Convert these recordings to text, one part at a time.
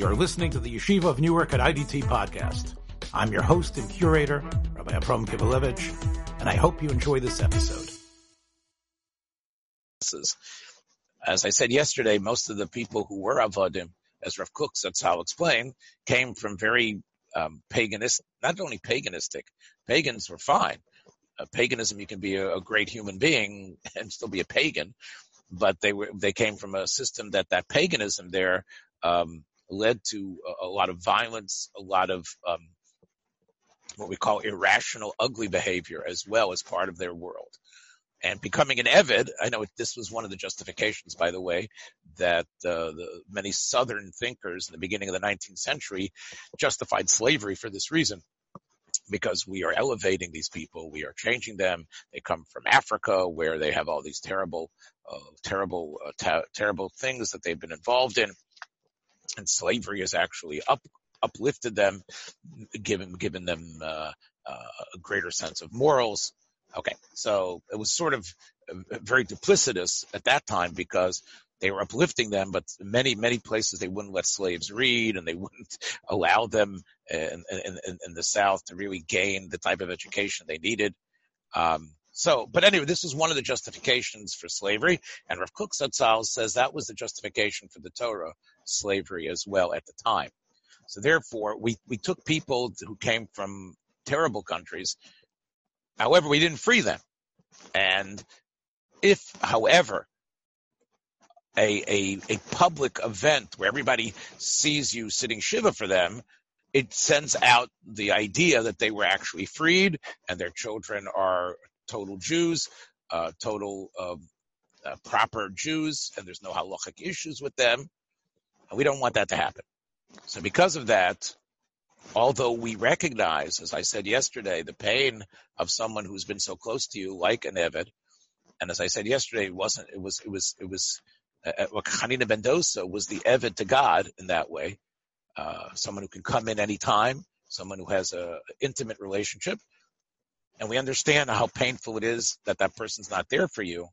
You're listening to the Yeshiva of Newark at IDT podcast. I'm your host and curator, Rabbi Abram Kivelevitz, and I hope you enjoy this episode. As I said yesterday, most of the people who were Avodim, as Rav Kook Zatzal explained, came from very um, paganistic, not only paganistic, pagans were fine. Uh, paganism, you can be a, a, great human being and still be a pagan, but they were they came from a system that that paganism there um, led to a, a, lot of violence, a lot of um, what we call irrational, ugly behavior as well as part of their world and becoming an Evid, I know this was one of the justifications, by the way, that uh, the many Southern thinkers in the beginning of the 19th century justified slavery for this reason. Because we are elevating these people, we are changing them. They come from Africa, where they have all these terrible, uh, terrible, uh, ta- terrible things that they've been involved in, and slavery has actually up uplifted them, given given them uh, uh, a greater sense of morals, Okay, so it was sort of uh, very duplicitous at that time because they were uplifting them, but many, many places they wouldn't let slaves read and they wouldn't allow them in, in, in the South to really gain the type of education they needed. Um, so, but anyway, this was one of the justifications for slavery, and Rav Kook Zatzal says that was the justification for the Torah slavery as well at the time. So therefore, we, we took people who came from terrible countries However, we didn't free them. And if, however, a, a, a public event where everybody sees you sitting Shiva for them, it sends out the idea that they were actually freed and their children are total Jews, uh, total uh, proper Jews, and there's no halachic issues with them. And we don't want that to happen. So because of that, although we recognize, as I said yesterday, the pain of someone who's been so close to you, like an Evid, and as I said yesterday, it wasn't, it was, it was, it was, uh, uh Hanina ben Dosa was the Evid to God in that way. Uh, someone who can come in anytime, someone who has a intimate relationship. And we understand how painful it is that that person's not there for you,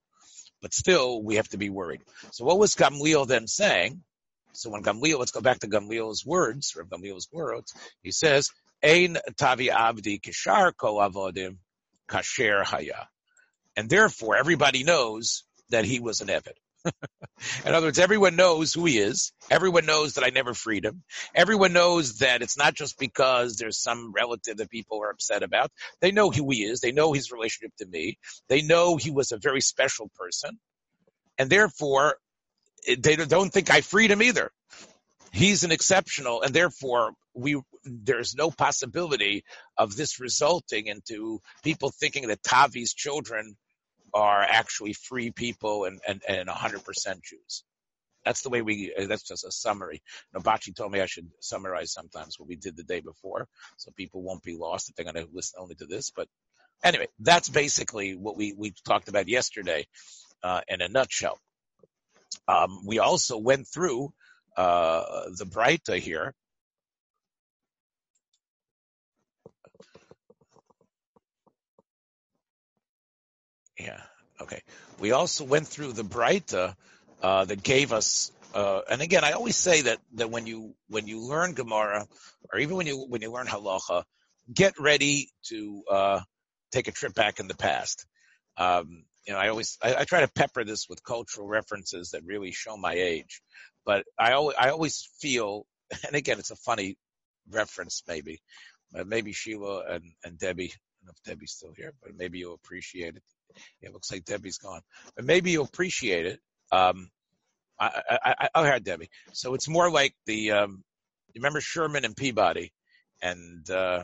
but still we have to be worried. So what was Gamliel then saying? So when Gamliel, let's go back to Gamliel's words, or Gamliel's words, he says, Ein tavi avdi kishar ko avodim kasher haya. And therefore, everybody knows that he was an Evid. In other words, everyone knows who he is. Everyone knows that I never freed him. Everyone knows that it's not just because there's some relative that people are upset about. They know who he is. They know his relationship to me. They know he was a very special person. And therefore, they don't think I freed him either. He's an exceptional, and therefore we there's no possibility of this resulting into people thinking that Tavi's children are actually free people and and and 100% Jews. That's the way we. That's just a summary. Nobachi told me I should summarize sometimes what we did the day before, so people won't be lost if they're going to listen only to this. But anyway, that's basically what we we talked about yesterday uh, in a nutshell. Um, we also went through uh, the Breita here. Yeah. Okay. We also went through the Breita uh, that gave us. Uh, and again, I always say that that when you when you learn Gemara, or even when you when you learn Halacha, get ready to uh, take a trip back in the past. Um, you know, I always I, I, try to pepper this with cultural references that really show my age. But I always I always feel, and again, it's a funny reference maybe, but maybe Sheila and and Debbie. I don't know if Debbie's still here, but maybe you'll appreciate it. It looks like Debbie's gone, but maybe you'll appreciate it. Um, I, I, I, oh, here, Debbie. So it's more like the, um, you remember Sherman and Peabody, and uh,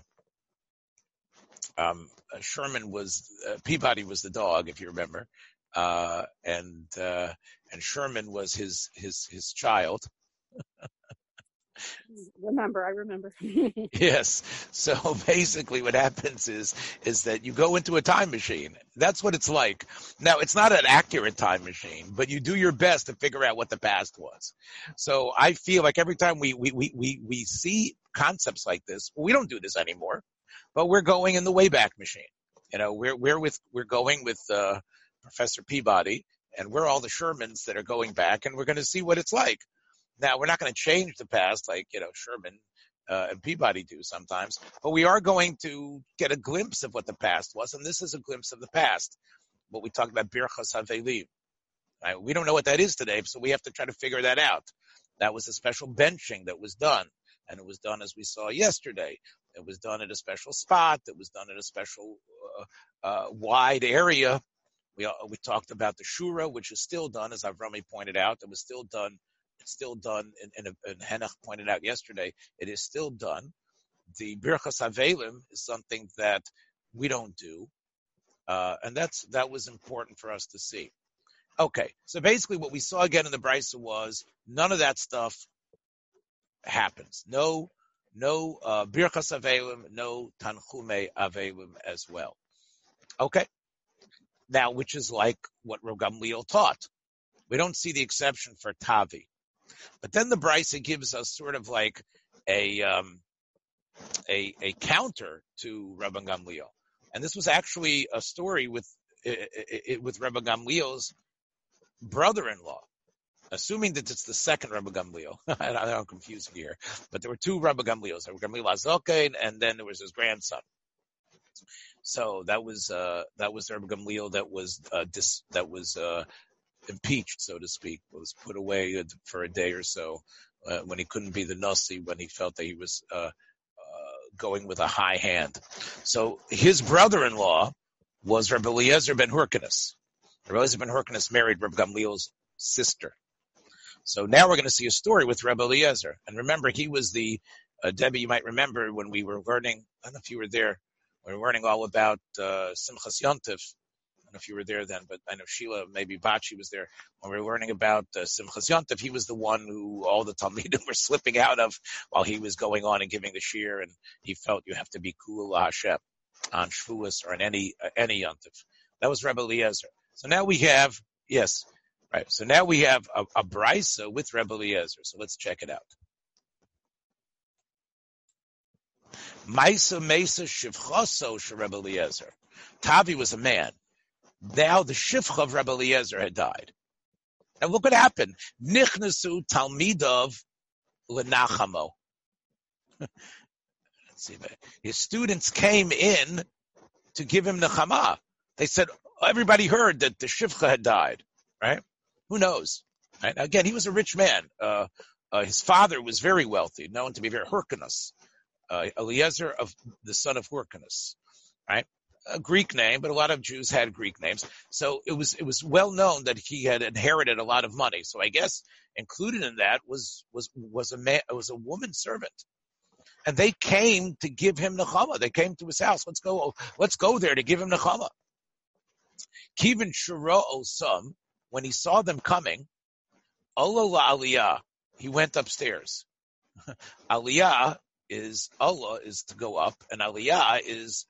um, uh, Sherman was uh, Peabody was the dog, if you remember, uh, and uh, and Sherman was his his his child. Remember, I remember. yes. So basically, what happens is is that you go into a time machine. That's what it's like. Now, it's not an accurate time machine, but you do your best to figure out what the past was. So I feel like every time we we we we, we see concepts like this, we don't do this anymore but we're going in the Wayback Machine. You know, we're we're with we're going with uh, Professor Peabody, and we're all the Shermans that are going back, and we're going to see what it's like. Now, we're not going to change the past like, you know, Sherman uh, and Peabody do sometimes, but we are going to get a glimpse of what the past was, and this is a glimpse of the past. What we talked about, Birchas Avelim. Right? We don't know what that is today, so we have to try to figure that out. That was a special benching that was done, and it was done as we saw yesterday. It was done at a special spot. It was done at a special uh, uh, wide area. We uh, we talked about the shura, which is still done, as Avrami pointed out. It was still done still done, and, and, and pointed out yesterday, it is still done. The Birchas Avelim is something that we don't do, uh, and that's that was important for us to see. Okay, so basically, what we saw again in the Brisa was none of that stuff happens. No, no uh, Birchas Avelim, no Tanchume Avelim as well. Okay, now which is like what Rav Gamliel taught. We don't see the exception for Tavi. But then the Brisa gives us sort of like a um, a, a counter to Rabbi Gamliel, and this was actually a story with it, it, with Rabbi Gamliel's brother-in-law. Assuming that it's the second Rabbi Gamliel, I don't I'm confused here, but there were two Rabbi Gamliels, Rabbi Gamliel Azokain, and then there was his grandson. So that was uh, that was Rabbi Gamliel that was uh, dis, that was uh, impeached, so to speak, was put away for a day or so uh, when he couldn't be the Nasi, when he felt that he was uh, uh, going with a high hand. So his brother-in-law was Rabbi Eliezer ben Hyrcanus. Rabbi Eliezer ben Hyrcanus married Rabbi Gamliel's sister. So now we're going to see a story with Rabbi Eliezer. And remember, he was the, uh, Debbie, you might remember when we were learning, I don't know if you were there, we were learning all about uh, Simchas Yontif, know if you were there then, but I know Sheila, maybe Bachi was there when we were learning about uh, Simchas Yontif. He was the one who all the Talmidim were slipping out of while he was going on and giving the shir, and he felt you have to be cool Hashem on Shavuos or on any uh, any Yontif. That was Rebbe Eliezer. So now we have yes, right. So now we have a, a brisa with Rebbe Eliezer. So let's check it out. Maisa Mesa Shivchoso Rebbe. Tavi was a man now the shifcha of Rabbi Eliezer had died. And look what happened. Nichnasu Talmidov Lenachamo. see His students came in to give him nechama. They said everybody heard that the shifcha had died. Right? Who knows? Right? Again, he was a rich man. Uh, uh, his father was very wealthy, known to be very Hyrcanus. Uh, Eliezer of the son of Hyrcanus. Right? A Greek name, but a lot of Jews had Greek names. So it was it was well known that he had inherited a lot of money. So I guess included in that was was was a man was a woman servant. And they came to give him nechama. They came to his house. Let's go. Let's go there to give him nechama. Kivin Shiro Osam, when he saw them coming, Allah Aliyah, he went upstairs. aliyah is Allah is to go up, and Aliyah is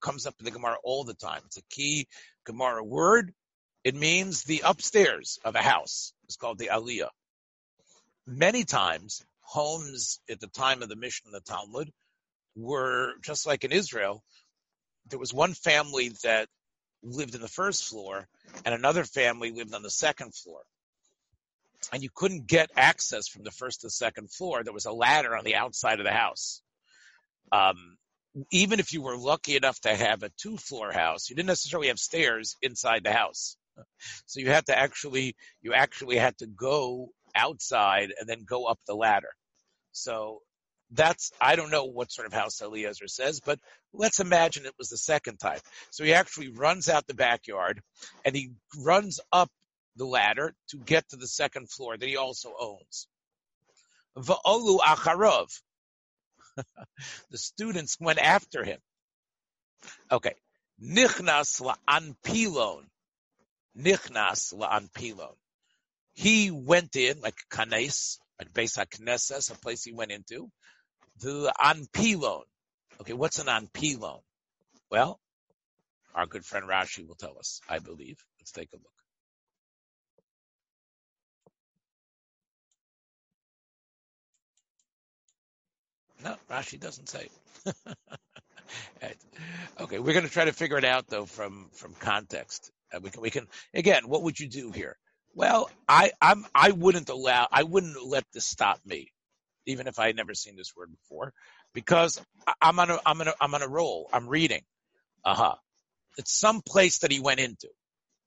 comes up in the Gemara all the time. It's a key Gemara word. It means the upstairs of a house. It's called the Aliyah. Many times, homes at the time of the mission and the Talmud were just like in Israel. There was one family that lived in the first floor, and another family lived on the second floor. And you couldn't get access from the first to the second floor. There was a ladder on the outside of the house. Um, even if you were lucky enough to have a two floor house, you didn't necessarily have stairs inside the house. So you had to actually, you actually had to go outside and then go up the ladder. So that's, I don't know what sort of house Eliezer says, but let's imagine it was the second type. So he actually runs out the backyard and he runs up the ladder to get to the second floor that he also owns. Va'olu acharov the students went after him. Okay. Nichnas la'an pilon. Nichnas la'an pilon. He went in, like kanes, like Beis HaKnesses, a place he went into, the anpilon. Okay, what's an anpilon? Well, our good friend Rashi will tell us, I believe. Let's take a look. No, Rashi doesn't say. okay, we're going to try to figure it out though from from context. Uh, we can we can again. What would you do here? Well, I I'm I wouldn't allow I wouldn't let this stop me, even if I had never seen this word before, because I'm on a I'm on a I'm on a roll. I'm reading. Uh huh. It's some place that he went into,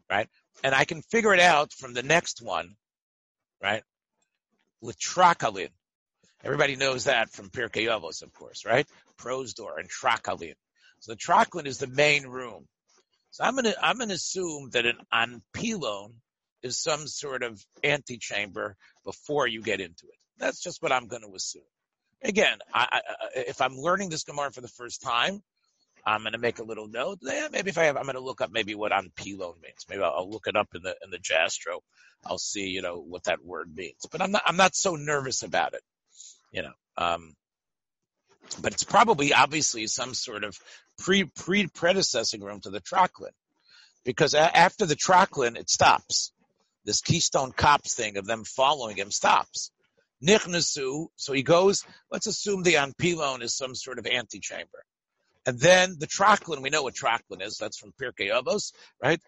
right? And I can figure it out from the next one, right? Litrakalin. Everybody knows that from Pirkei Avos, of course, right? Prosdor and Trakalin. So the Trakalin is the main room. So I'm gonna I'm gonna assume that an anpilon is some sort of antechamber before you get into it. That's just what I'm going to assume. Again, I, I, if I'm learning this Gemara for the first time, I'm going to make a little note. Yeah, maybe if I have, I'm going to look up maybe what anpilon means. Maybe I'll, I'll look it up in the in the Jastrow. I'll see, you know, what that word means. But I'm not I'm not so nervous about it, you know. Um, but it's probably obviously some sort of pre pre predecessing room to the Trocklin, because a- after the Trocklin it stops. This Keystone Cops thing of them following him stops. Nichnasu, so he goes. Let's assume the Anpilon is some sort of antechamber, and then the Trocklin. We know what Trocklin is. That's from Pirkei Avos, right?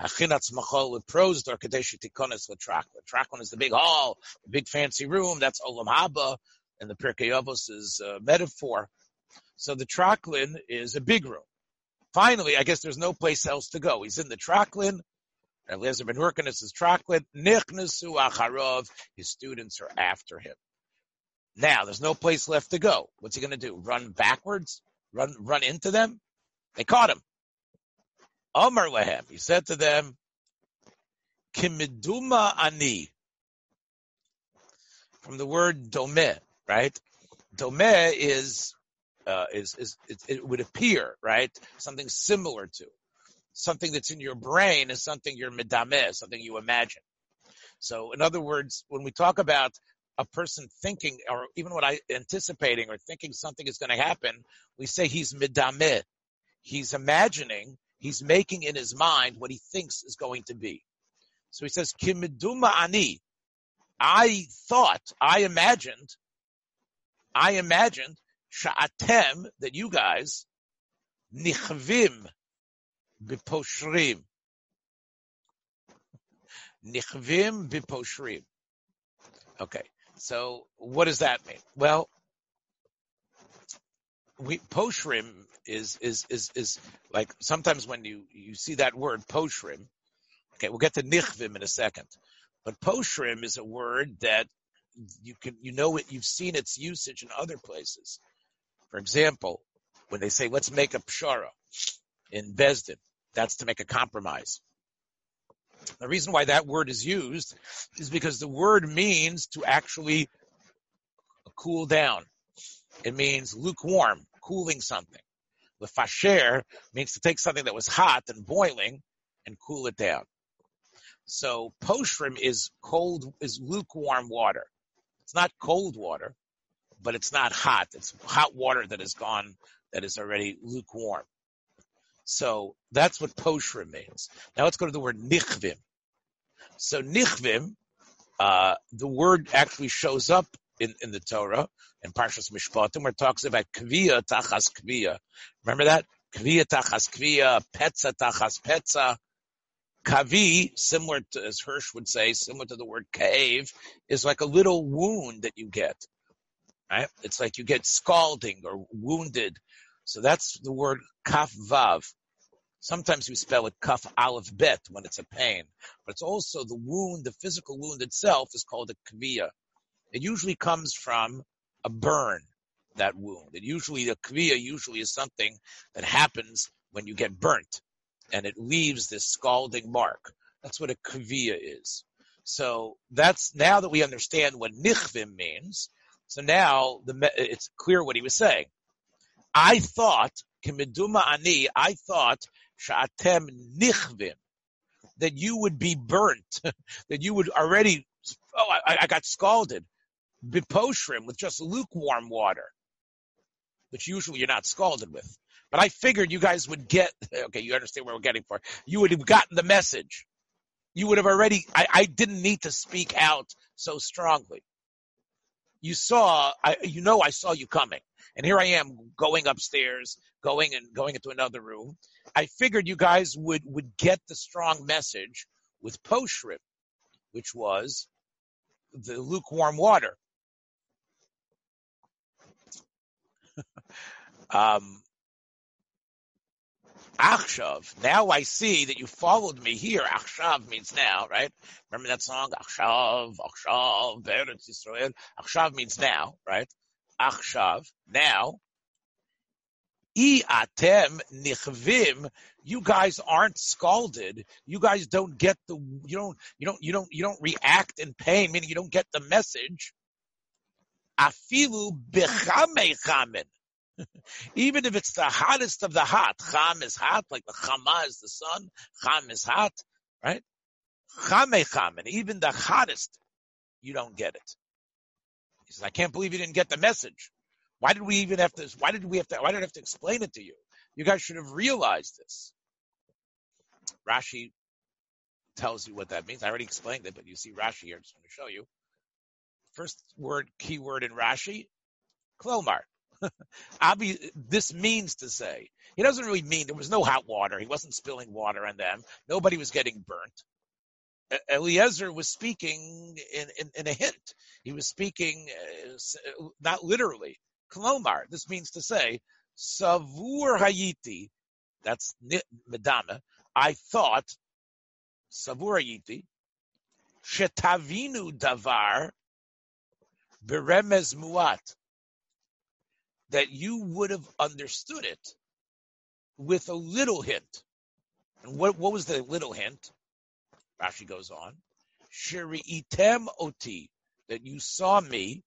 Achinatz machol prosdor kadesh tikonis l'Trocklin. Trocklin is the big hall, the big fancy room. That's Olam Haba, and the Pirkei Avos is a metaphor. So the Trocklin is a big room. Finally, I guess there's no place else to go. He's in the Trocklin. Eliezer ben Hyrcanus is Trocklin. Nichnasu acharov. His students are after him. Now, there's no place left to go. What's he going to do? Run backwards? Run, run into them? They caught him. Omer lehem. He said to them, Kimiduma ani. From the word domeh, right? Domeh is, uh, is, is, it, it would appear, right? Something similar to. Something that's in your brain is something you're midameh, something you imagine. So, in other words, when we talk about a person thinking, or even what I anticipating or thinking something is going to happen, we say he's midameh. He's imagining, he's making in his mind what he thinks is going to be. So he says, Kimiduma ani. I thought, I imagined, I imagined, sha'atem, that you guys, nichvim biposhrim. Nichvim biposhrim. Okay, so what does that mean? Well, we poshrim is is is is like sometimes when you you see that word poshrim. Okay, we'll get to nichvim in a second, but poshrim is a word that you can you know it you've seen its usage in other places. For example, when they say let's make a pshara in Besdin, that's to make a compromise. The reason why that word is used is because the word means to actually cool down. It means lukewarm, cooling something. The fasher means to take something that was hot and boiling and cool it down. So poshrim is cold, is lukewarm water. It's not cold water, but it's not hot. It's hot water that has gone, that is already lukewarm. So that's what poshrim means. Now let's go to the word nichvim. So nichvim, uh, the word actually shows up in, in the Torah in Parshas Mishpatim, where it talks about kviya tachas kviya. Remember that? Kviya tachas kviya, petza tachas petza. Kavi, similar to, as Hirsch would say, similar to the word cave, is like a little wound that you get. Right? It's like you get scalding or wounded. So that's the word kaf vav. Sometimes we spell it kaf aleph bet when it's a pain, but it's also the wound, the physical wound itself is called a kviya. It usually comes from a burn, that wound. It usually, the kviya usually is something that happens when you get burnt and it leaves this scalding mark. That's what a kviya is. So that's now that we understand what nichvim means. So now the, it's clear what he was saying. I thought, kimiduma ani, I thought, sha'atem nichvim, that you would be burnt, that you would already, oh, I, I got scalded, biposhrim with just lukewarm water, which usually you're not scalded with. But I figured you guys would get, okay, you understand where we're getting for. You would have gotten the message. You would have already, I, I didn't need to speak out so strongly. You saw, I, you know, I saw you coming. And here I am going upstairs, going and going into another room. I figured you guys would, would get the strong message with poshrim. which was the lukewarm water. Um, Achshav. Now I see that you followed me here. Achshav means now, right? Remember that song? Achshav, Achshav, Beretz Yisrael. Achshav means now, right? Achshav, now. I atem nichvim. You guys aren't scalded. You guys don't get the. You don't. You don't. You don't. You don't react in pain. Meaning you don't get the message. Afilu bechamechamin. Even if it's the hottest of the hot, Cham is hot, like the Chama is the sun, Cham is hot, right? Chame Cham, and even the hottest, you don't get it. He says, I can't believe you didn't get the message. Why did we even have to, why did we have to, why did I have to explain it to you? You guys should have realized this. Rashi tells you what that means. I already explained it, but you see Rashi here. I just want to show you. First word, key word in Rashi, Klomar. This means to say, he doesn't really mean there was no hot water. He wasn't spilling water on them. Nobody was getting burnt. Eliezer was speaking in, in, in a hint. He was speaking uh, not literally. Klomar, this means to say, Savur Hayiti, that's Madama, I thought, Savur Hayiti, Shetavinu Davar, Beremez Muat, that you would have understood it with a little hint. And what, what was the little hint? Rashi goes on, Shiri item oti, that you saw me,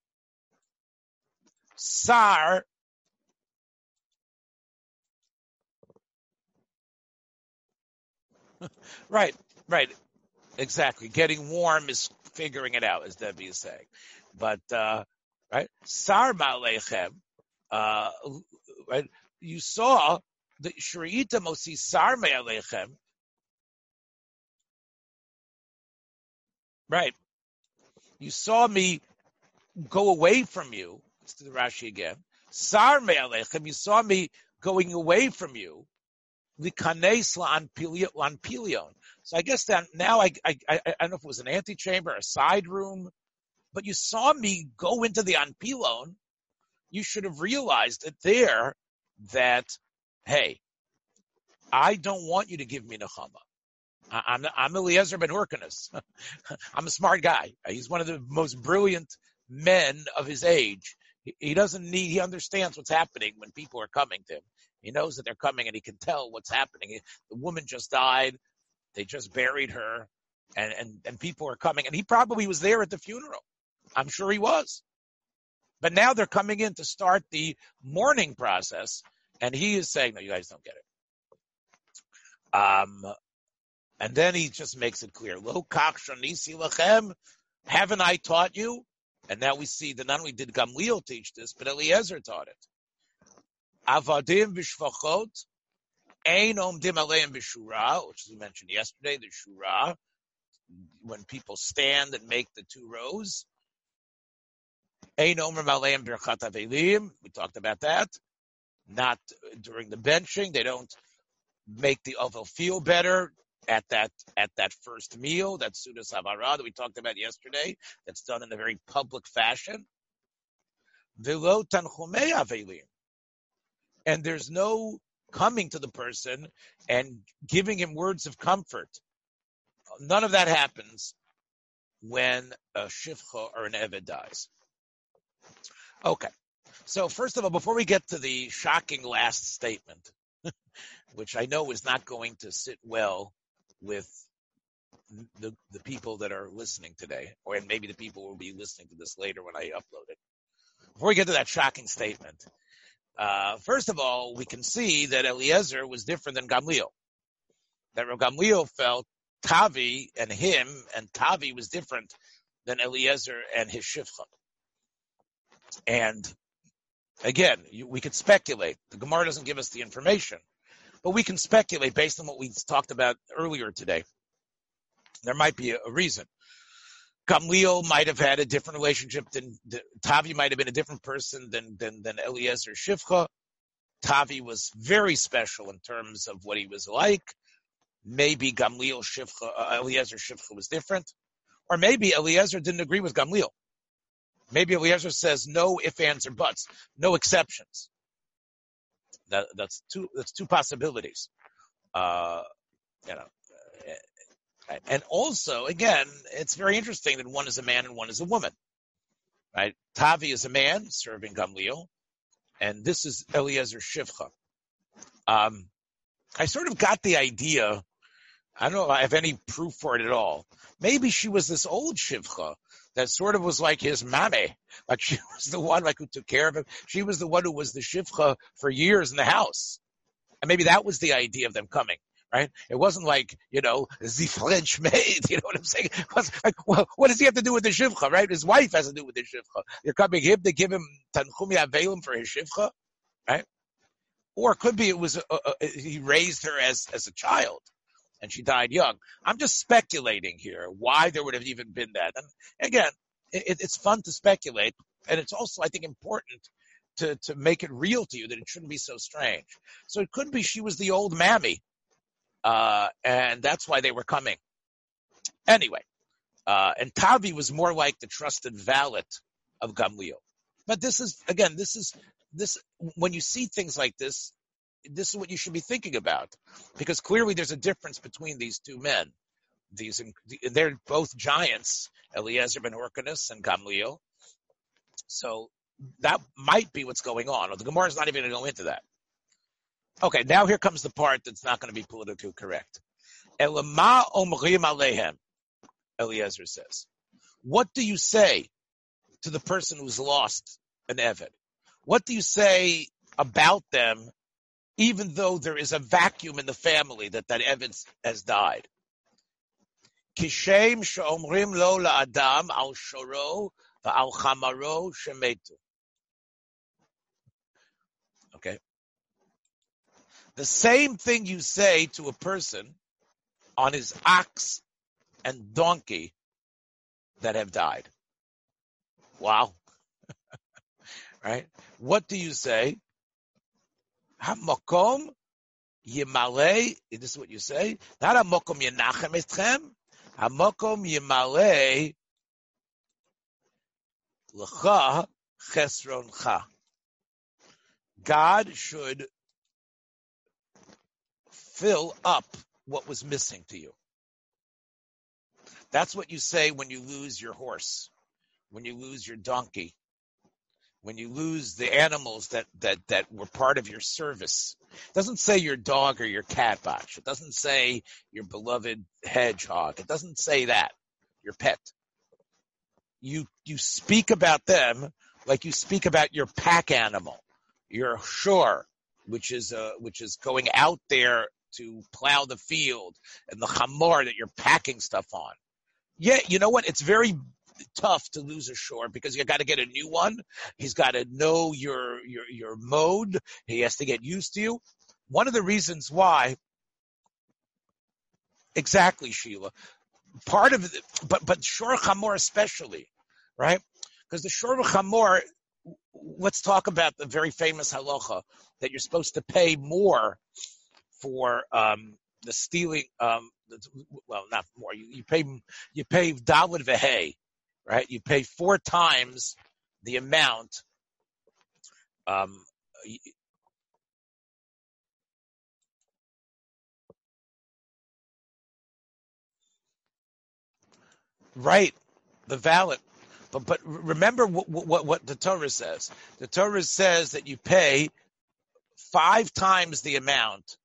sar, right, right, exactly. Getting warm is figuring it out, as Debbie is saying. But, uh, right, sar ma'alechem, uh, right? You saw the Shriita Mosi Sarme Alechem. Right. You saw me go away from you. Let's do the Rashi again. Sarme Alechem. You saw me going away from you. Likanes on pilion. So I guess that now I, I, I, I don't know if it was an antechamber, a side room, but you saw me go into the anpilon you should have realized it there that, hey, I don't want you to give me Nechama. I'm, I'm Eliezer ben Hyrcanus. I'm a smart guy. He's one of the most brilliant men of his age. He doesn't need, he understands what's happening when people are coming to him. He knows that they're coming and he can tell what's happening. The woman just died. They just buried her and, and, and people are coming and he probably was there at the funeral. I'm sure he was. But now they're coming in to start the mourning process, and he is saying, "No, you guys don't get it." Um, and then he just makes it clear: "Lo kach lachem." Haven't I taught you? And now we see that not only did Gamliel teach this, but Eliezer taught it. Avadim b'shvachot, ein omdim aleim b'shura, which we mentioned yesterday, the shura, when people stand and make the two rows. We talked about that. Not during the benching. They don't make the other feel better at that at that first meal. that Sudas Havara that we talked about yesterday. That's done in a very public fashion. And there's no coming to the person and giving him words of comfort. None of that happens when a shifcha or an eved dies. Okay. So first of all, before we get to the shocking last statement, which I know is not going to sit well with the the people that are listening today, or and maybe the people will be listening to this later when I upload it. Before we get to that shocking statement, uh, first of all, we can see that Eliezer was different than Gamliel. That Gamliel felt Tavi and him, and Tavi was different than Eliezer and his shifcha. And again, we could speculate. The Gemara doesn't give us the information, but we can speculate based on what we talked about earlier today. There might be a, reason. Gamliel might have had a different relationship than, Tavi might have been a different person than than, than Eliezer Shivcha. Tavi was very special in terms of what he was like. Maybe Gamliel Shivcha, uh, Eliezer Shivcha was different. Or maybe Eliezer didn't agree with Gamliel. Maybe Eliezer says no if, ands, or buts, no exceptions. That, that's two. That's two possibilities. Uh, you know, and also, again, it's very interesting that one is a man and one is a woman. Right? Tavi is a man serving Gamliel, and this is Eliezer Shivcha. Um, I sort of got the idea. I don't know if I have any proof for it at all. Maybe she was this old Shivcha that sort of was like his mame. Like she was the one like who took care of him. She was the one who was the Shivcha for years in the house. And maybe that was the idea of them coming right? It wasn't like, you know, the French maid, you know what I'm saying? Like, well, what does he have to do with the Shivcha, right? His wife has to do with the Shivcha. You're coming him to give him Tanchumi Avelim for his Shivcha, right? Or it could be it was, uh, uh, he raised her as, as a child and she died young. I'm just speculating here why there would have even been that. And again, it, it's fun to speculate. And it's also, I think, important to, to make it real to you that it shouldn't be so strange. So it could be she was the old mammy uh, and that's why they were coming. Anyway, uh, and Tavi was more like the trusted valet of Gamliel. But this is again, this is this when you see things like this, this is what you should be thinking about, because clearly there's a difference between these two men. These they're both giants, Eliezer ben Hyrcanus and Gamliel. So that might be what's going on. The Gemara is not even going to go into that. Okay, now here comes the part that's not going to be politically correct. Elama omrim alehem, Eliezer says. What do you say to the person who's lost an Evid? What do you say about them, even though there is a vacuum in the family that that Evans has died? Kishem she'omrim lo la'adam al shoro va'al chamaro shemetu. Okay. The same thing you say to a person on his ox and donkey that have died. Wow. right? What do you say? Hamakom yimale. This is what you say. Not hamakom yenachem etchem. Hamakom yimale l'cha chesroncha. God should fill up what was missing to you. That's what you say when you lose your horse, when you lose your donkey, when you lose the animals that, that, that were part of your service. It doesn't say your dog or your cat, Botch. It doesn't say your beloved hedgehog. It doesn't say that, your pet. You, you speak about them like you speak about your pack animal, your shore, which is, uh, which is going out there to plow the field and the chamor that you're packing stuff on. Yeah, you know what? It's very tough to lose a shore because you got to get a new one. He's got to know your your your mode. He has to get used to you. One of the reasons why, exactly, Sheila. Part of it, but but shor chamor especially, right? Because the shor chamor. Let's talk about the very famous halacha that you're supposed to pay more for um, the stealing. Um, well, not more. You, you pay you pay dalid vehay, right? You pay four times the amount. Um, right, the valid. But but remember what, what what the Torah says. The Torah says that you pay five times the amount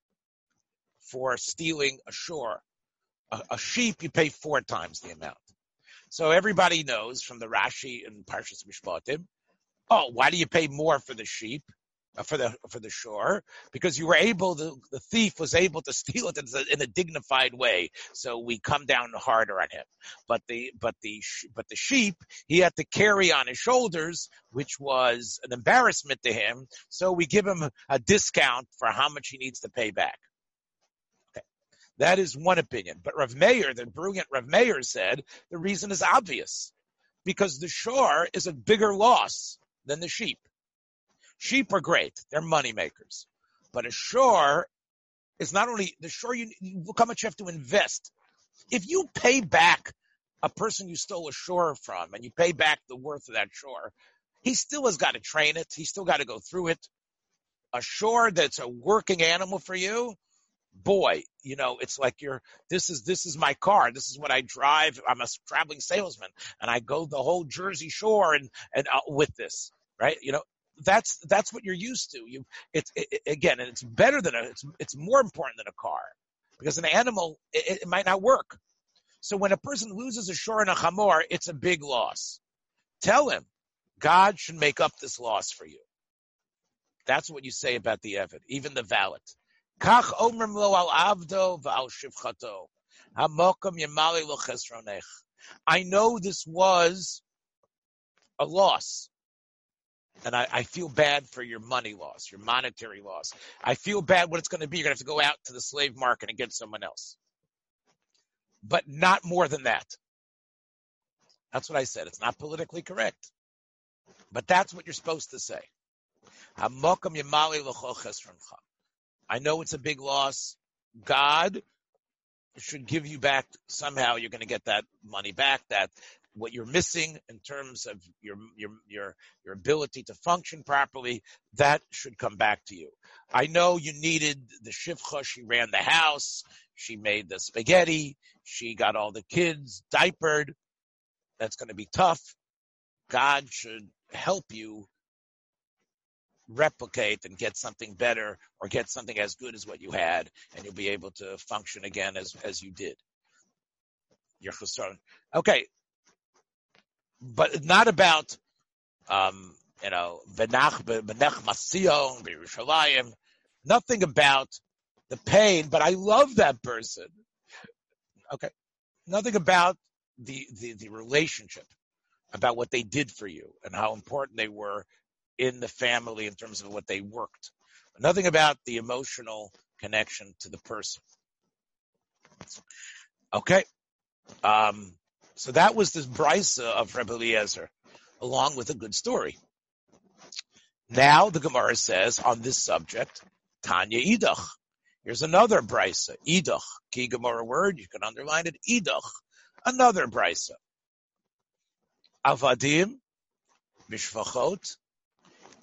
for stealing a shore. A, a, sheep, you pay four times the amount. So everybody knows from the Rashi and Parshas Mishpatim, oh, why do you pay more for the sheep? Uh, for the for the shore? Because you were able the the thief was able to steal it in a, in a, dignified way. So we come down harder on him. But the but the but the sheep he had to carry on his shoulders which was an embarrassment to him. So we give him a discount for how much he needs to pay back that is one opinion. But Rav Meir, the brilliant Rav Meir said the reason is obvious. Because the shore is a bigger loss than the sheep. Sheep are great. They're money makers. But a shore is not only the shore you look how much you have to invest. If you pay back a person you stole a shore from and you pay back the worth of that shore, he still has got to train it. He's still got to go through it. A shore that's a working animal for you, boy, you know, it's like you're, this is, this is my car. This is what I drive. I'm a traveling salesman and I go the whole Jersey shore and, and uh, with this, right? You know, that's, that's what you're used to. You, it's, it, again, and it's better than a, it's, it's more important than a car because an animal, it, it might not work. So when a person loses a shore and a chamor, it's a big loss. Tell him, God should make up this loss for you. That's what you say about the Evid, even the valet. I know this was a loss. And I, I, feel bad for your money loss, your monetary loss. I feel bad what it's going to be. You're going to have to go out to the slave market and get someone else. But not more than that. That's what I said. It's not politically correct. But that's what you're supposed to say. I know it's a big loss. God should give you back somehow. You're going to get that money back. That what you're missing in terms of your your your your ability to function properly, that should come back to you. I know you needed the shivcha. She ran the house. She made the spaghetti. She got all the kids diapered. That's going to be tough. God should help you replicate and get something better or get something as good as what you had and you'll be able to function again as as you did. Okay. But not about um you know nothing about the pain but i love that person. Okay. Nothing about the the, the relationship about what they did for you and how important they were in the family in terms of what they worked. Nothing about the emotional connection to the person. Okay. Um, so that was the brisa of Rebbe Eliezer, along with a good story. Now the Gemara says on this subject, Tanya Idach. Here's another brisa, Idach. Key Gemara word, you can underline it, Idach. Another brisa. Avadim, Mishvachot,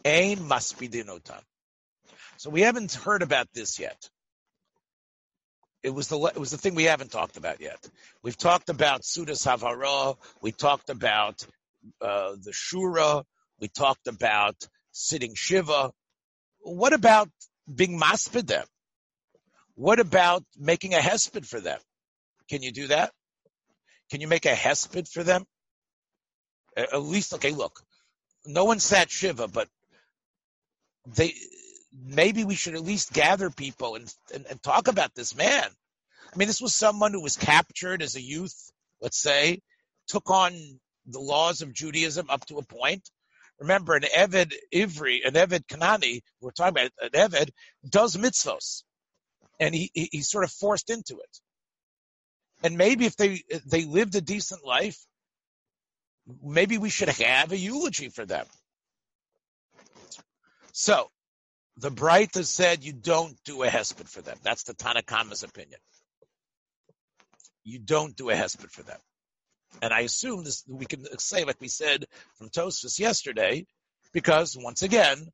Ein Maspidinotam. So we haven't heard about this yet. It was the it was the thing we haven't talked about yet. We've talked about Sudas Havara. We talked about uh, the Shura. We talked about sitting Shiva. What about being maspid them? What about making a hesped for them? Can you do that? Can you make a hesped for them? At least, okay, look, no one sat Shiva, but they maybe we should at least gather people and, and, and talk about this man. I mean, this was someone who was captured as a youth, let's say, took on the laws of Judaism up to a point. Remember, an Eved Ivri, an Eved Kanani, we're talking about an Eved, does mitzvos. And he, he, he's sort of forced into it. And maybe if they, they lived a decent life, maybe we should have a eulogy for them. So, the Breita said you don't do a hesped for them. That's the Tanna Kamma's opinion. You don't do a hesped for them. And I assume this, we can say, like we said from Tosfos yesterday, because once again,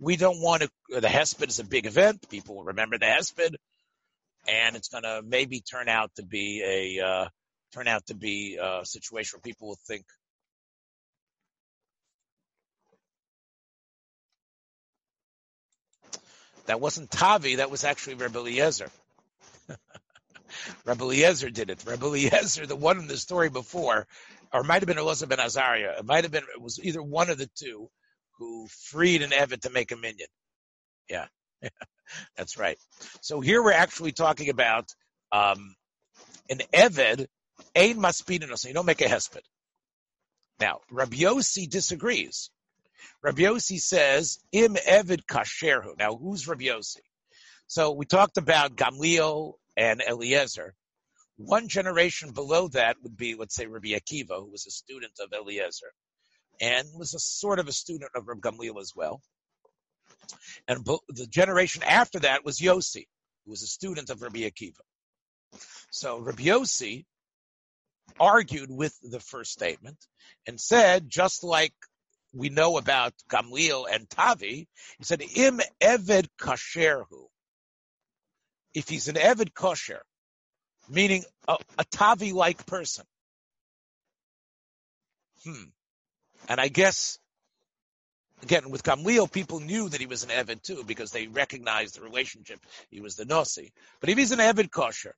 we don't want to, the Hesped is a big event. People will remember the Hesped and it's going to maybe turn out to be a, uh, turn out to be a situation where people will think, That wasn't Tavi, that was actually Rebbe Eliezer. Rebbe Eliezer did it. Rebbe Eliezer, the one in the story before, or might have been Elazar ben Azariah. It might have been, it was either one of the two who freed an Evid to make a minyan. Yeah. That's right. So here we're actually talking about um, an Eved, ein maspidin, so you don't make a hesped. Now, Rabbi Yossi disagrees. Rabbi says, Im Evid Kasherhu. Now, who's Rabbi Yossi? So we talked about Gamliel and Eliezer. One generation below that would be, let's say, Rabbi Akiva, who was a student of Eliezer and was a sort of a student of Rabbi Gamliel as well. And the generation after that was Yossi, who was a student of Rabbi Akiva. So Rabbi Yossi argued with the first statement and said, just like we know about Gamliel and Tavi, he said, Im Eved Kasherhu. If he's an Eved Kosher, meaning a, a Tavi-like person. Hmm. And I guess, again, with Gamliel, people knew that he was an Eved too, because they recognized the relationship. He was the Nasi. But if he's an Eved Kosher,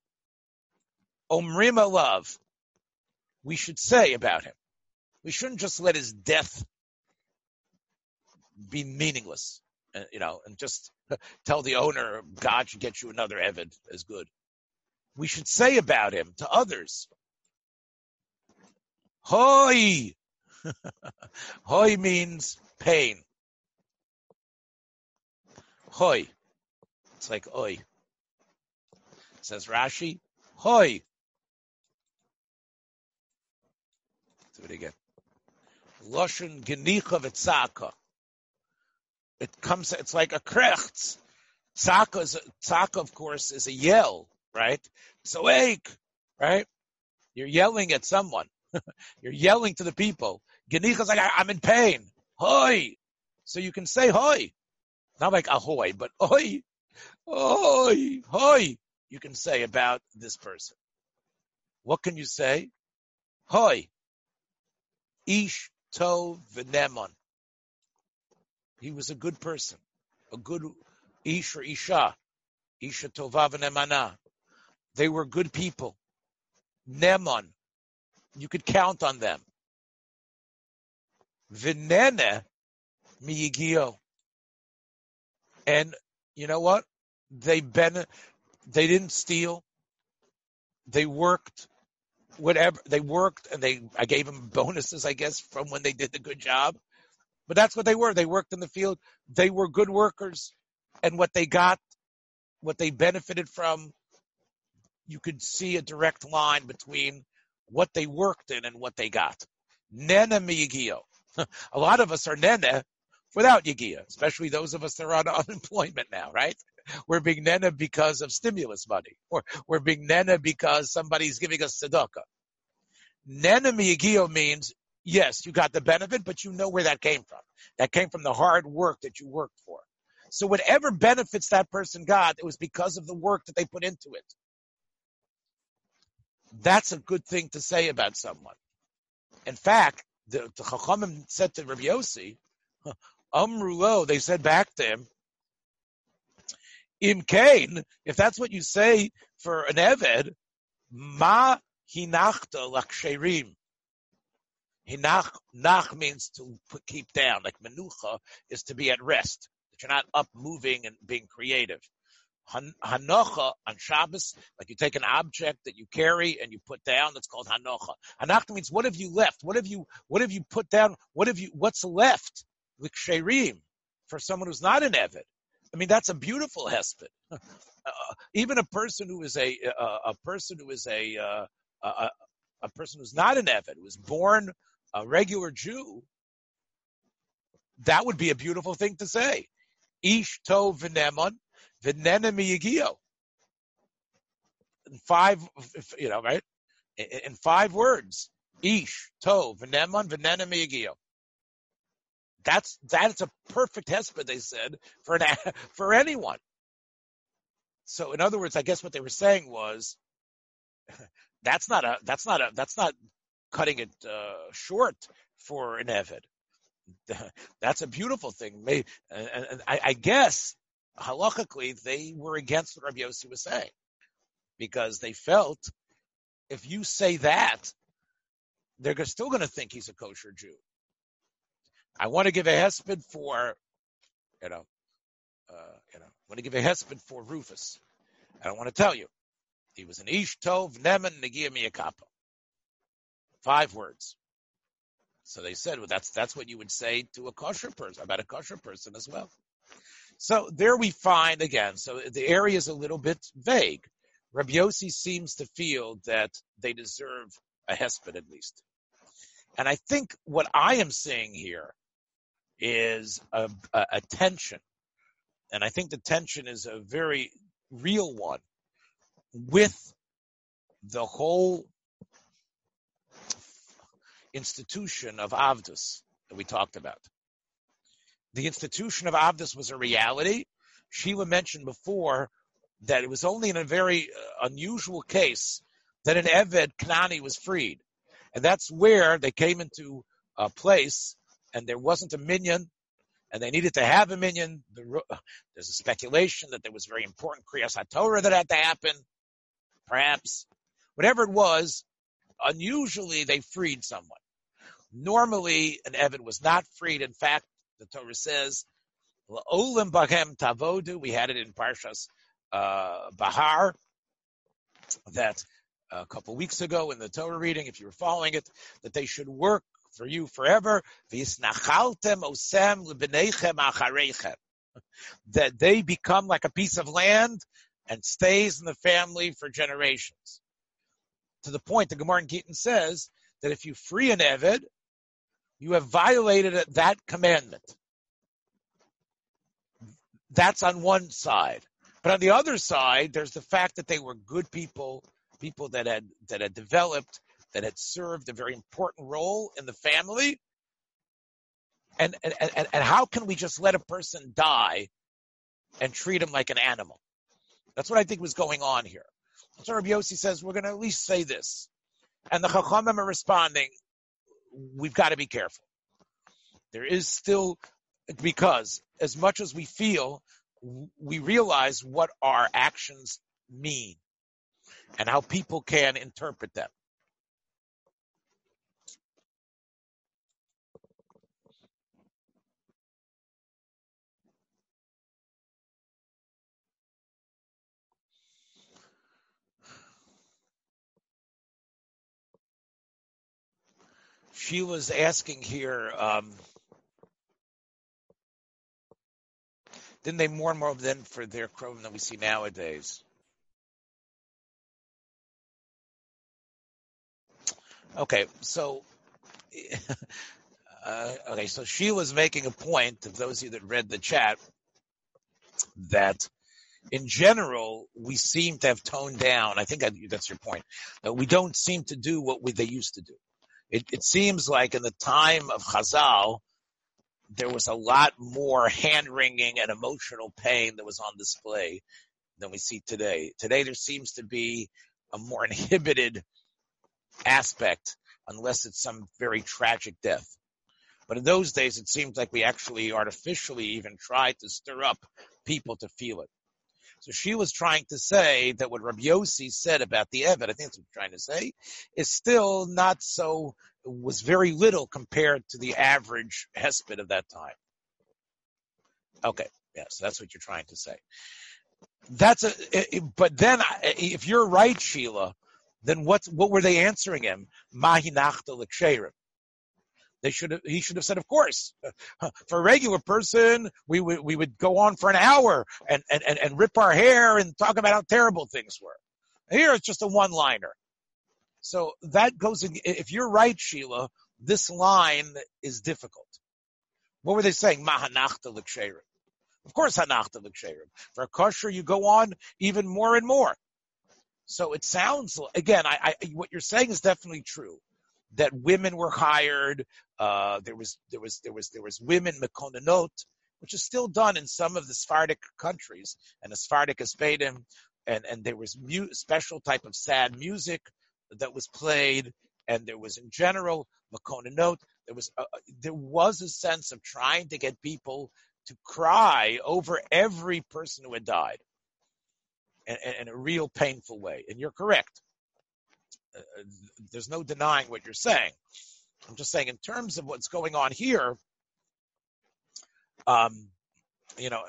Omrim Alav, we should say about him. We shouldn't just let his death be meaningless, uh, you know, and just tell the owner God should get you another Evid as good. We should say about him to others. Hoi! Hoi means pain. Hoi. It's like oi. Says Rashi, hoi. Do it again. Loshen genicha v'tzaka. It comes, it's like a krechts. Tzaka, is tzaka, of course, is a yell, right? So ache, right? You're yelling at someone. You're yelling to the people. Genicha is like, I'm in pain. Hoi. So you can say hoi. Not like ahoy, but hoi. Hoi. Hoi. You can say about this person. What can you say? Hoi. Ish tov v'nemon. He was a good person, a good ish or isha, isha tova v'nemana. They were good people. Nemon, you could count on them. V'nene miyigio. And you know what? They ben, they didn't steal. They worked whatever they worked and they I gave them bonuses, I guess, from when they did the good job. But that's what they were. They worked in the field. They were good workers. And what they got, what they benefited from, you could see a direct line between what they worked in and what they got. Nene miyigio. A lot of us are nene without yigia, especially those of us that are on unemployment now, right? We're being nena because of stimulus money, or we're being nena because somebody's giving us tzedakah. Nena miyagio means yes, you got the benefit, but you know where that came from. That came from the hard work that you worked for. So whatever benefits that person got, it was because of the work that they put into it. That's a good thing to say about someone. In fact, the, the Chachamim said to Rabbi Yossi, Amrulo, they said back to him, Im Kain, if that's what you say for an Eved, ma hinachta laksherim. Hinach, nach means to keep down, like menucha is to be at rest, that you're not up moving and being creative. Hanocha on Shabbos, like you take an object that you carry and you put down, that's called hanocha. Hanocha means what have you left? What have you, what have you put down? What have you, what's left? Like Liksherim, for someone who's not an Eved. I mean, that's a beautiful hesped. Uh, even a person who is a uh, a person who is a, uh, a a person who's not an Evid, who was born a regular Jew, that would be a beautiful thing to say. Ish to v'nemon v'nena miyagio. In five, you know, right? In five words. Ish to v'nemon v'nena miyagio. That's that's a perfect hesped, they said, for an, for anyone. So, in other words, I guess what they were saying was, that's not a that's not a that's not cutting it uh, short for an Evid. That's a beautiful thing. Maybe, and I, I guess halachically they were against what Rabbi Yossi was saying because they felt if you say that, they're still going to think he's a kosher Jew. I want to give a hesped for, you know, uh, you know, I want to give a hesped for Rufus. I don't want to tell you. He was an Ish Tov Neman Negia Miyakapa. Five words. So they said, well, that's that's what you would say to a kosher person about a kosher person as well. So there we find again. So the area is a little bit vague. Rabbi Yossi seems to feel that they deserve a hesped at least. And I think what I am seeing here is a, a, a tension. And I think the tension is a very real one with the whole institution of Avdus that we talked about. The institution of Avdus was a reality. Sheila mentioned before that it was only in a very uh, unusual case that an Eved Knani was freed. And that's where they came into a place and there wasn't a minyan and they needed to have a minyan. There's a speculation that there was very important Kriyas HaTorah that had to happen. Perhaps. Whatever it was, unusually they freed someone. Normally, an Eved was not freed. In fact, the Torah says, Tavodu, we had it in Parshas uh, Bahar, that a couple weeks ago in the Torah reading, if you were following it, that they should work for you forever. That they become like a piece of land and stays in the family for generations. To the point, the Gemara in Gittin says that if you free an Eved, you have violated that commandment. That's on one side. But on the other side, there's the fact that they were good people, people that had that had developed that had served a very important role in the family. And, and, and, and how can we just let a person die and treat him like an animal? That's what I think was going on here. So Rabbi Yossi says, we're going to at least say this. And the Chachamim are responding, we've got to be careful. There is still, because as much as we feel, we realize what our actions mean and how people can interpret them. She was asking here, um, didn't they more and more than for their chrome than we see nowadays? Okay, so uh, okay, so she was making a point to those of you that read the chat that in general we seem to have toned down. I think that's your point. That we don't seem to do what we, they used to do. It, it seems like in the time of Chazal, there was a lot more hand wringing and emotional pain that was on display than we see today. Today there seems to be a more inhibited aspect unless it's some very tragic death. But in those days, it seemed like we actually artificially even tried to stir up people to feel it. So she was trying to say that what Rabbi Yossi said about the Eved, I think that's what I'm trying to say, is still not so, was very little compared to the average Hesped of that time. Okay, yes, yeah, so that's what you're trying to say. That's a, but then if you're right, Sheila, then what, what were they answering him? Mahi they should have, he should have said, of course. For a regular person, we would, we would go on for an hour and, and, and, and rip our hair and talk about how terrible things were. Here it's just a one liner. So that goes, if you're right, Sheila, this line is difficult. What were they saying? Mahanachta l'ksherim. Of course, hanachta l'ksherim. For a kosher, you go on even more and more. So it sounds, again, I, I, what you're saying is definitely true that women were hired. Uh, there was there was there was there was women mekonanot, which is still done in some of the Sephardic countries and the Sephardic Espedim, and and there was mu- special type of sad music that was played, and there was in general mekonanot. There was a, there was a sense of trying to get people to cry over every person who had died in, in a real painful way. And you're correct uh, there's no denying what you're saying. I'm just saying in terms of what's going on here, um, you know,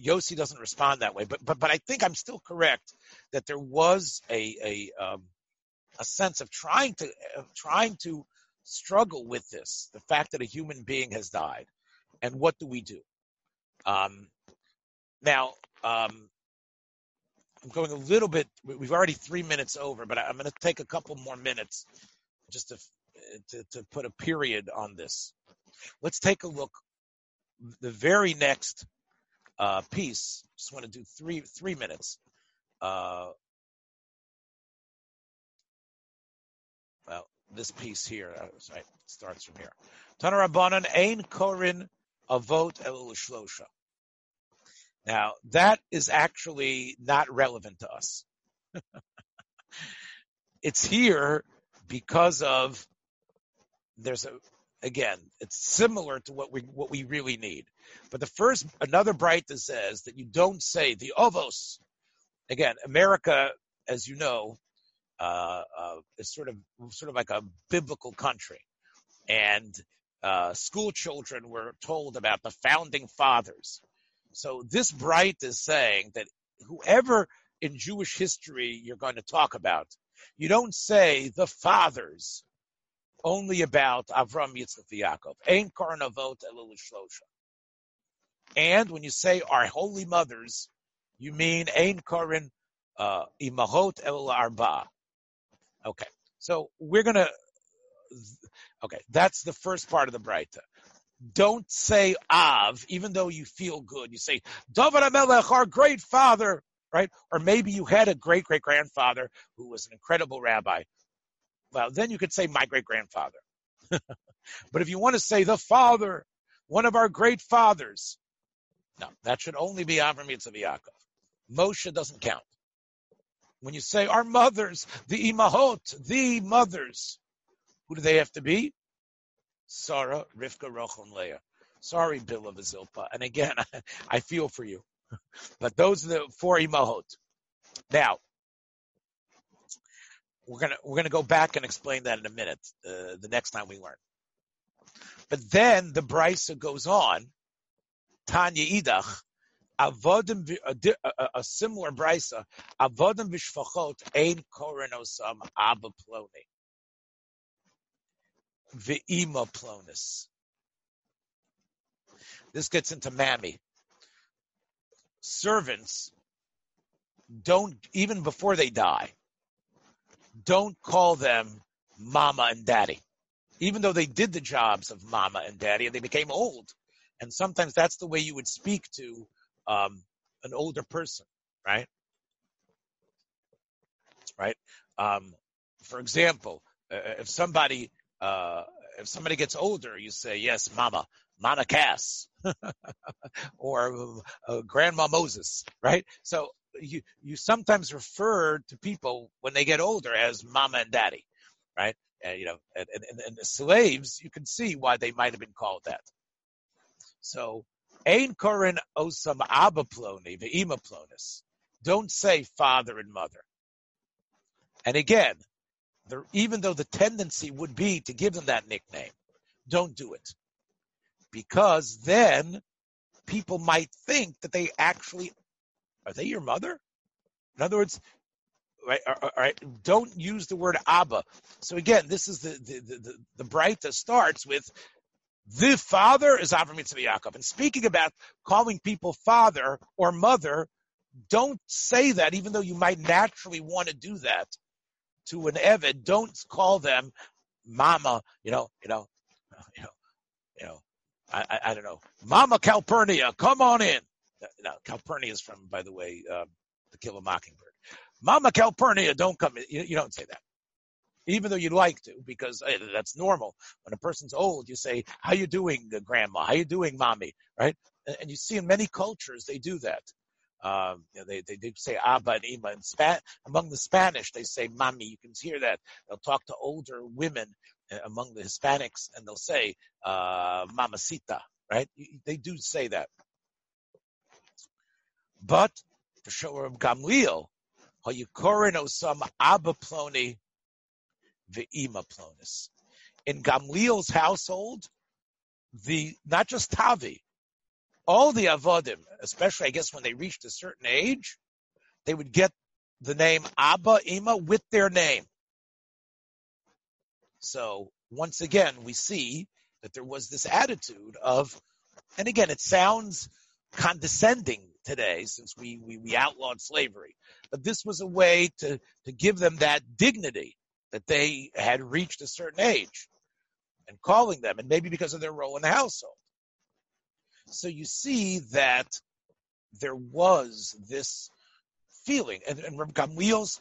Yossi doesn't respond that way, but but but I think I'm still correct that there was a a um, a sense of trying to uh, trying to struggle with this, the fact that a human being has died, and what do we do? Um, now, um, I'm going a little bit. We've already three minutes over, but I'm going to take a couple more minutes just to, to, to put a period on this. Let's take a look. The very next uh, piece. Just want to do three three minutes. Uh, well, this piece here. Uh, right, starts from here. Tanu Rabbanan Ein Korin Avot El Shlosha. Now that is actually not relevant to us. it's here because of there's a again, it's similar to what we what we really need. But the first another Breita that says that you don't say the ovos. Again, America, as you know, uh, uh, is sort of sort of like a biblical country, and uh, school children were told about the founding fathers. So this Breita is saying that whoever in Jewish history you're going to talk about, you don't say the fathers only about Avram, Yitzchak, Yaakov. Karnavot Elul And when you say our holy mothers, you mean Ein Karin uh, Imahot El Arba. Okay, so we're gonna. Okay, that's the first part of the Breita. Don't say Av, even though you feel good. You say David Amelech, our great father, right? Or maybe you had a great great grandfather who was an incredible rabbi. Well, then you could say my great grandfather. but if you want to say the father, one of our great fathers, no, that should only be Avram Yitzchak Yaakov. Moshe doesn't count. When you say our mothers, the imahot, the mothers, who do they have to be? Sarah, Rivka, Rachel, Leah. Sorry, Bill of Zilpa. And again, I feel for you. But those are the four imahot. Now, we're gonna we're gonna go back and explain that in a minute. Uh, the next time we learn. But then the brisa goes on. Tanya idach. Avodim, a, similar brisa, avodim v'shfachot ein koronosam abba ploni. Ve'ima plonis. This gets into mammy. Servants don't, even before they die, don't call them mama and daddy. Even though they did the jobs of mama and daddy and they became old. And sometimes that's the way you would speak to um, an older person, right? Right. Um, for example, uh, if somebody uh, if somebody gets older, you say yes, Mama, Mama Cass, or uh, Grandma Moses, right? So you you sometimes refer to people when they get older as Mama and Daddy, right? And, you know, and, and, and the slaves, you can see why they might have been called that. So ain korin osam abba ploni ve'ima plonis. Don't say father and mother. And again, even though the tendency would be to give them that nickname, don't do it. Because then people might think that they actually, are they your mother? In other words, right, don't use the word Abba. So again, this is the, the, the, the, the Breita that starts with the father is Avram Yitzchak Yaakov. And speaking about calling people father or mother, don't say that, even though you might naturally want to do that to an Evid. Don't call them mama, you know, you know, you know, you know, I, I, I don't know. Mama Calpurnia, come on in. No, Calpurnia is from, by the way, uh, To Kill a Mockingbird. Mama Calpurnia, don't come in. You, you don't say that even though you'd like to, because hey, that's normal. When a person's old, you say, "How you doing, grandma? How you doing, mommy?" Right? And you see in many cultures they do that. Um, you know, they, they, they say Abba and Ima. In Spa- among the Spanish, they say Mami. You can hear that. They'll talk to older women uh, among the Hispanics, and they'll say uh, Mamacita. Right? They do say that. But for sure, Gamliel, Hayukorin Osam Abba Ploni ve'ima plonis. In Gamliel's household, the not just Tavi, all the avodim, especially I guess when they reached a certain age, they would get the name Abba Ima with their name. So once again, we see that there was this attitude of, and again, it sounds condescending today since we, we, we outlawed slavery, but this was a way to, to give them that dignity that they had reached a certain age and calling them, and maybe because of their role in the household. So you see that there was this feeling, and, and Reb Gamliel's,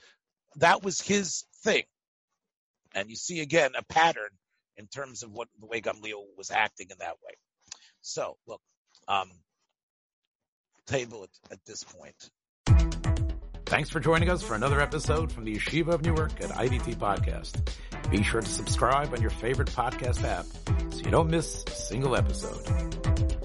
that was his thing. And you see again a pattern in terms of what the way Gamliel was acting in that way. So look, um, table it at this point. Thanks for joining us for another episode from the Yeshiva of Newark at IDT Podcast. Be sure to subscribe on your favorite podcast app so you don't miss a single episode.